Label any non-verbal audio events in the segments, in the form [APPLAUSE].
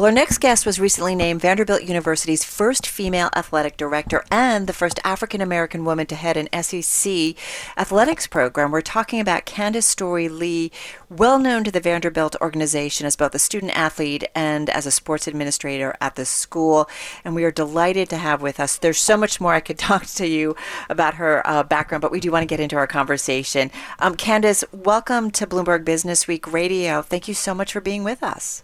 Well, our next guest was recently named Vanderbilt University's first female athletic director and the first African American woman to head an SEC athletics program. We're talking about Candice Storey Lee, well known to the Vanderbilt organization as both a student athlete and as a sports administrator at the school. And we are delighted to have with us. There's so much more I could [LAUGHS] talk to you about her uh, background, but we do want to get into our conversation. Um, Candice, welcome to Bloomberg Businessweek Radio. Thank you so much for being with us.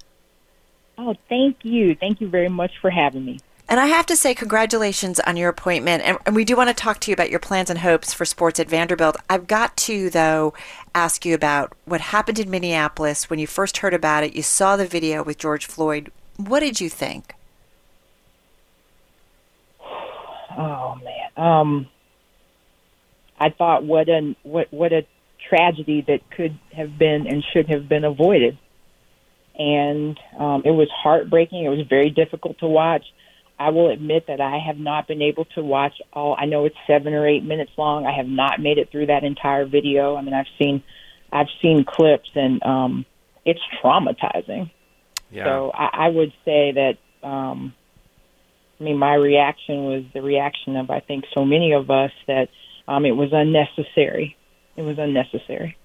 Oh, thank you. Thank you very much for having me. And I have to say, congratulations on your appointment. And, and, we do want to talk to you about your plans and hopes for sports at Vanderbilt. I've got to, though, ask you about what happened in Minneapolis when you first heard about it. You saw the video with George Floyd. What did you think? [SIGHS] Oh man, um, I thought what a what what a tragedy that could have been and should have been avoided and um, it was heartbreaking. It was very difficult to watch. I will admit that I have not been able to watch all. I know it's seven or eight minutes long. I have not made it through that entire video. I mean, I've seen, I've seen clips, and um, it's traumatizing. Yeah. So I, I would say that. Um, I mean, my reaction was the reaction of I think so many of us that um, it was unnecessary. It was unnecessary.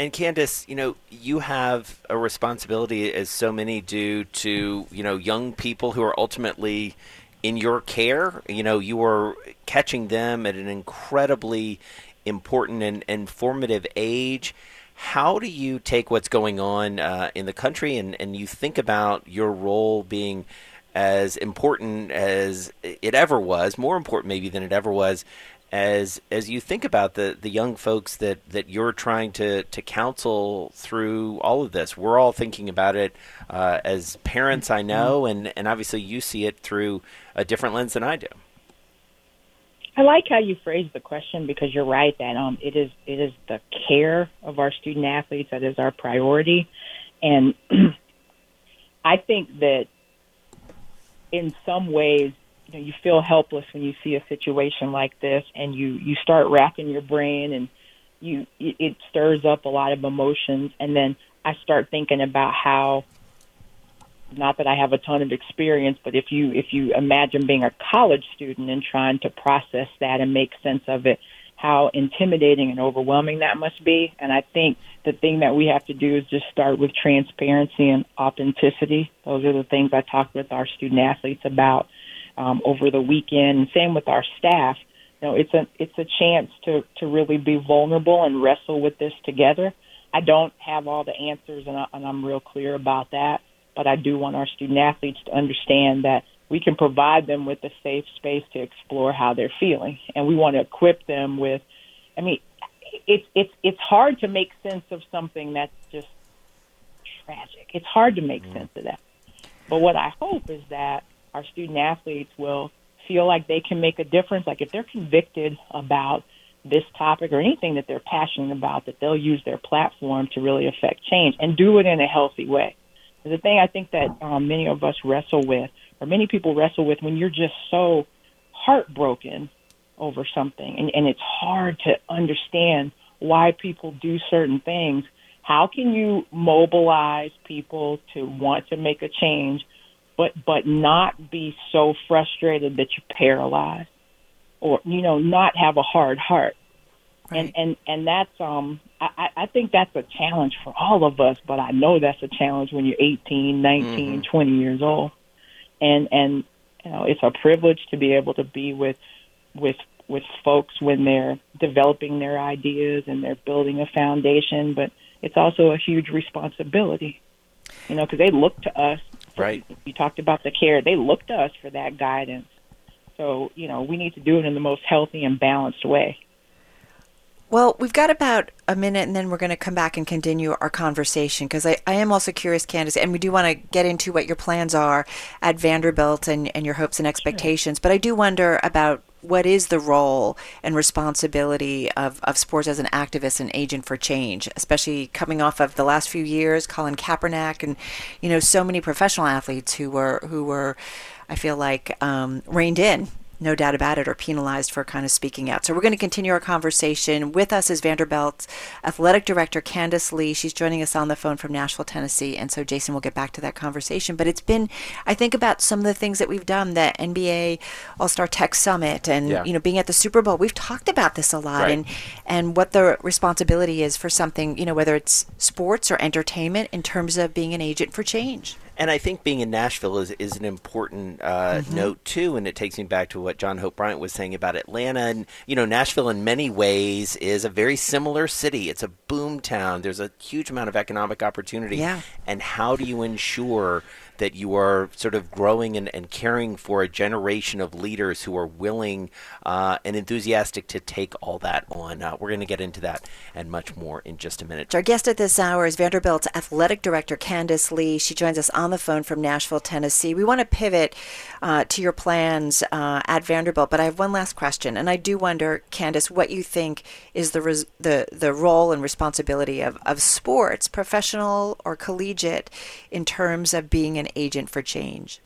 And Candice, you know, you have a responsibility, as so many do, to you know young people who are ultimately in your care. You know, you are catching them at an incredibly important and, and formative age. How do you take what's going on uh, in the country and, and you think about your role being as important as it ever was, more important maybe than it ever was, as as you think about the the young folks that that you're trying to to counsel through all of this. We're all thinking about it uh, as parents i know mm-hmm. and and obviously you see it through a different lens than i do. I like how you phrase the question because you're right that um it is it is the care of our student athletes that is our priority. And [CLEARS THROAT] i think that in some ways you know you feel helpless when you see a situation like this and you you start racking your brain and you it it stirs up a lot of emotions and then I start thinking about how not that I have a ton of experience, but if you if you imagine being a college student and trying to process that and make sense of it, how intimidating and overwhelming that must be. And I think the thing that we have to do is just start with transparency and authenticity. Those are the things I talk with our student athletes about um, over the weekend. Same with our staff. You know, it's a it's a chance to to really be vulnerable and wrestle with this together. I don't have all the answers, and, I, and I'm real clear about that. But I do want our student athletes to understand that we can provide them with a safe space to explore how they're feeling, and we want to equip them with. I mean, it's it's it's hard to make sense of something that's just tragic. It's hard to make mm. sense of that. But what I hope is that our student athletes will feel like they can make a difference. Like if they're convicted about this topic or anything that they're passionate about, that they'll use their platform to really affect change and do it in a healthy way. The thing I think that um, many of us wrestle with, or many people wrestle with, when you're just so heartbroken over something, and, and it's hard to understand why people do certain things. How can you mobilize people to want to make a change but but not be so frustrated that you're paralyzed or you know not have a hard heart right. and and and that's um I, I think that's a challenge for all of us but i know that's a challenge when you're 18 19 mm-hmm. 20 years old and and you know it's a privilege to be able to be with with with folks when they're developing their ideas and they're building a foundation but it's also a huge responsibility you know because they look to us Right. You talked about the care. They look to us for that guidance. So, you know, we need to do it in the most healthy and balanced way. Well, we've got about a minute and then we're going to come back and continue our conversation because I, I am also curious, Candice, and we do want to get into what your plans are at Vanderbilt and, and your hopes and expectations. Sure. But I do wonder about what is the role and responsibility of, of sports as an activist and agent for change, especially coming off of the last few years, Colin Kaepernick, and you know so many professional athletes who were who were, I feel like, um, reined in no doubt about it, are penalized for kind of speaking out. So we're going to continue our conversation. With us is Vanderbilt's athletic director, Candice Lee. She's joining us on the phone from Nashville, Tennessee. And so, Jason, we'll get back to that conversation. But it's been, I think, about some of the things that we've done, the NBA All Star Tech Summit, and Yeah. you know, being at the Super Bowl. We've talked about this a lot, Right. and and what the responsibility is for something, you know, whether it's sports or entertainment, in terms of being an agent for change. And I think being in Nashville is, is an important uh, note too, and it takes me back to what John Hope Bryant was saying about Atlanta. And you know, Nashville in many ways is a very similar city. It's a boom town. There's a huge amount of economic opportunity. Yeah. And how do you ensure that you are sort of growing and, and caring for a generation of leaders who are willing uh, and enthusiastic to take all that on? Uh, we're going to get into that and much more in just a minute. Our guest at this hour is Vanderbilt's athletic director, Candice Lee. She joins us on the phone from Nashville, Tennessee. We want to pivot uh, to your plans uh, at Vanderbilt, but I have one last question, and I do wonder, Candice, what you think is the res- the the role and responsibility of, of sports, professional or collegiate, in terms of being an agent for change.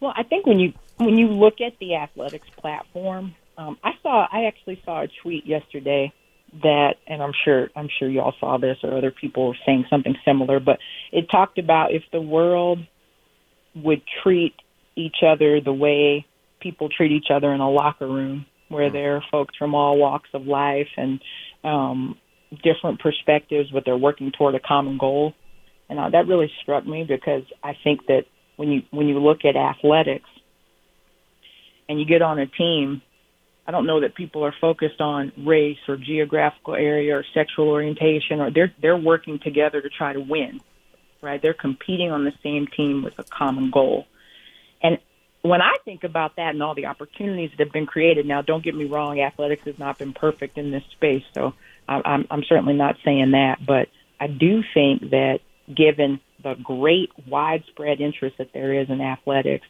Well, I think when you when you look at the athletics platform, um, I saw I actually saw a tweet yesterday that, and I'm sure I'm sure you all saw this or other people were saying something similar, but it talked about if the world would treat each other the way people treat each other in a locker room, where there are folks from all walks of life and um, different perspectives, but they're working toward a common goal. And uh, that really struck me because I think that when you when you look at athletics and you get on a team, I don't know that people are focused on race or geographical area or sexual orientation or they're they're working together to try to win. Right? They're competing on the same team with a common goal. And when I think about that and all the opportunities that have been created, now don't get me wrong, athletics has not been perfect in this space, so I- I'm, I'm certainly not saying that, but I do think that given the great widespread interest that there is in athletics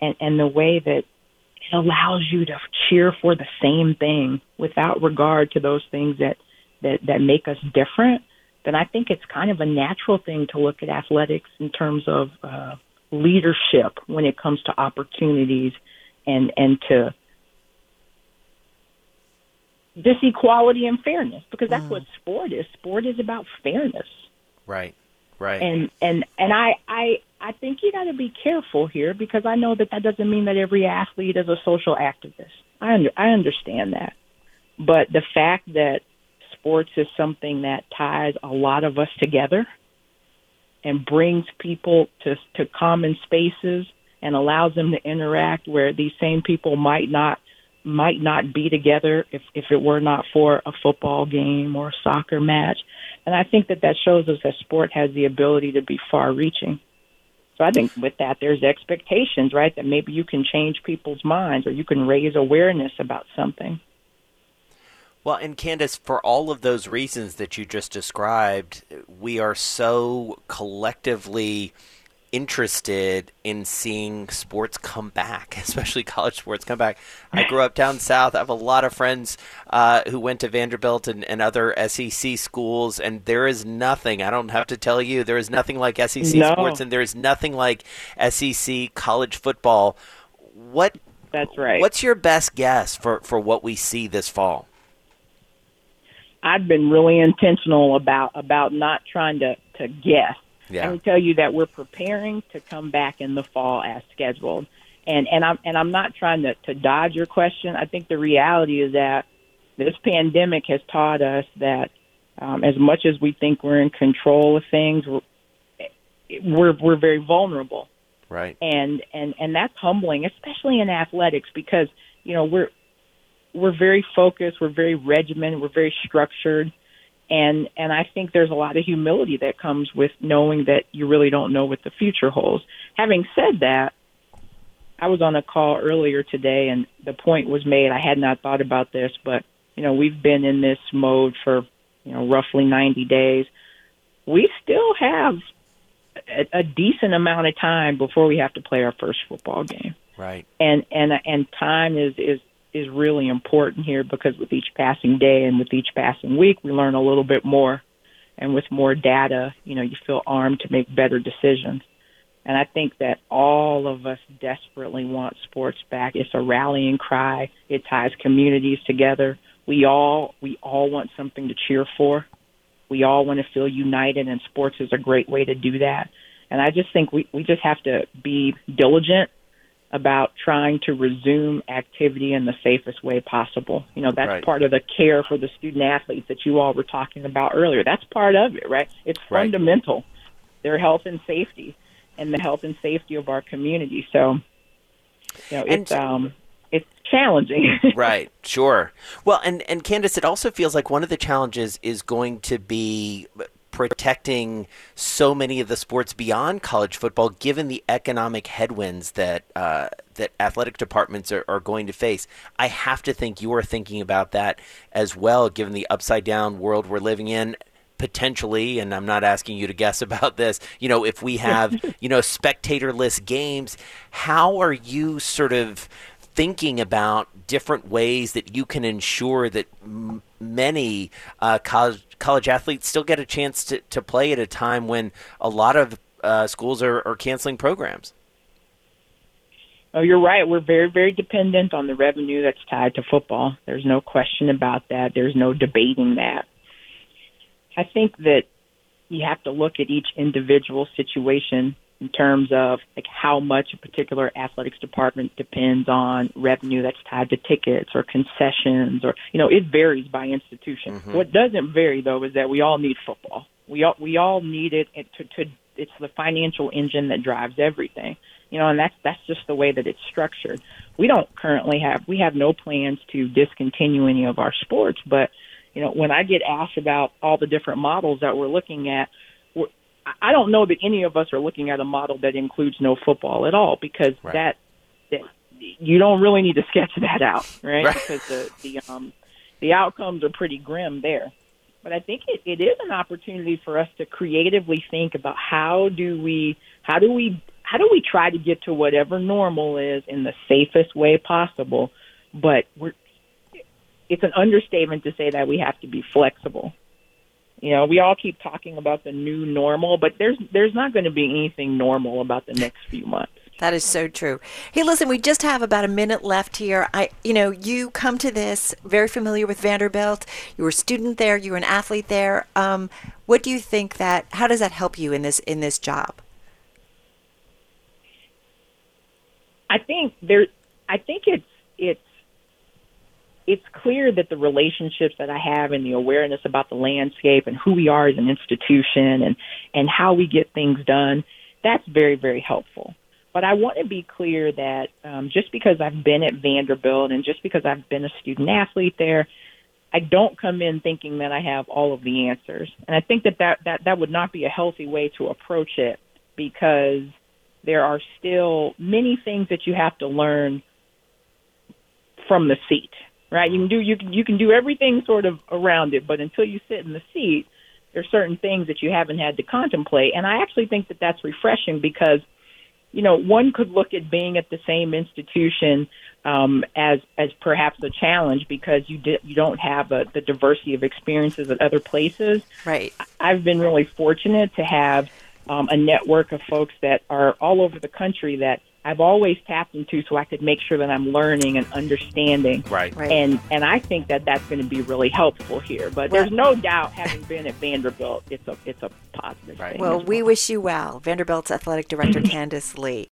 and, and the way that it allows you to cheer for the same thing without regard to those things that, that, that make us different, then I think it's kind of a natural thing to look at athletics in terms of uh, leadership when it comes to opportunities and, and to this equality and fairness because that's what sport is. Sport is about fairness Right. Right. and and and I I I think you got to be careful here because I know that that doesn't mean that every athlete is a social activist. I under, I understand that, but the fact that sports is something that ties a lot of us together and brings people to to common spaces and allows them to interact where these same people might not might not be together if if it were not for a football game or a soccer match. And I think that that shows us that sport has the ability to be far reaching. So I think with that, there's expectations, right? That maybe you can change people's minds or you can raise awareness about something. Well, and Candice, for all of those reasons that you just described, we are so collectively interested in seeing sports come back, [LAUGHS] especially college sports come back. I grew up down south. I have a lot of friends uh, who went to Vanderbilt and, and other SEC schools, and there is nothing, I don't have to tell you, there is nothing like SEC No. sports, and there is nothing like SEC college football. What That's right. What's your best guess for, for what we see this fall? I've been really intentional about about not trying to to guess. Yeah. I can tell you that we're preparing to come back in the fall as scheduled. And and I'm and I'm not trying to, to dodge your question. I think the reality is that this pandemic has taught us that um, as much as we think we're in control of things, we're we're, we're very vulnerable Right. and and and that's humbling, especially in athletics, because you know we're we're very focused, we're very regimented, we're very structured, and and I think there's a lot of humility that comes with knowing that you really don't know what the future holds. Having said that, I was on a call earlier today, and the point was made. I had not thought about this, but you know we've been in this mode for you know roughly 90 days. We still have a, a decent amount of time before we have to play our first football game Right. and and and time is is is really important here because with each passing day and with each passing week we learn a little bit more and with more data you know you feel armed to make better decisions And I think that all of us desperately want sports back. It's a rallying cry. It ties communities together. We all we all want something to cheer for. We all want to feel united and sports is a great way to do that. And I just think we, we just have to be diligent about trying to resume activity in the safest way possible. You know, that's Right. part of the care for the student athletes that you all were talking about earlier. That's part of it, right? It's Right. fundamental. Their health and safety and the health and safety of our community. So, you know, And- it's um it's challenging. [LAUGHS] right sure well and and candice it also feels like one of the challenges is going to be protecting so many of the sports beyond college football given the economic headwinds that uh, that athletic departments are, are going to face. I have to think you are thinking about that as well given the upside down world we're living in potentially and i'm not asking you to guess [LAUGHS] about this you know if we have [LAUGHS] you know spectatorless games how are you sort of thinking about different ways that you can ensure that m- many uh, college, college athletes still get a chance to, to play at a time when a lot of uh, schools are, are canceling programs. Oh, you're right. We're very, very dependent on the revenue that's tied to football. There's no question about that. There's no debating that. I think that you have to look at each individual situation in terms of like how much a particular athletics department depends on revenue that's tied to tickets or concessions or you know it varies by institution. Mm-hmm. What doesn't vary though is that we all need football. We all we all need it to to it's the financial engine that drives everything. You know, and that's that's just the way that it's structured. We don't currently have we have no plans to discontinue any of our sports, but you know, when I get asked about all the different models that we're looking at, I- don't know that any of us are looking at a model that includes no football at all because Right. that, that you don't really need to sketch that out, right? Right. Because the the um the outcomes are pretty grim there. But I think it, it is an opportunity for us to creatively think about how do we how do we how do we try to get to whatever normal is in the safest way possible, but we're it's an understatement to say that we have to be flexible. You know, we all keep talking about the new normal, but there's there's not going to be anything normal about the next few months. That is so true. Hey, listen, we just have about a minute left here. I, you know, you come to this very familiar with Vanderbilt. You were a student there. You were an athlete there. Um, what do you think that? How does that help you in this in this job? I think there. I think it's it's it's clear that the relationships that I have and the awareness about the landscape and who we are as an institution and and how we get things done, that's very very helpful. But I want to be clear that um, just because I've been at Vanderbilt and just because I've been a student athlete there, I don't come in thinking that I have all of the answers. And I think that that, that, that would not be a healthy way to approach it because there are still many things that you have to learn from the seat, right? You can do you can you can do everything sort of around it, but until you sit in the seat, there's certain things that you haven't had to contemplate. And I actually think that that's refreshing because you know, one could look at being at the same institution um, as as perhaps a challenge because you di- you don't have a, the diversity of experiences at other places. Right. I've been really fortunate to have um, a network of folks that are all over the country that I've always tapped into, so I could make sure that I'm learning and understanding. Right. Right. And and I think that that's going to be really helpful here. But there's no doubt, having been at Vanderbilt, it's a it's a positive Right. thing. Well, as we wish you well. Vanderbilt's athletic director [CLEARS THROAT] Candice Lee.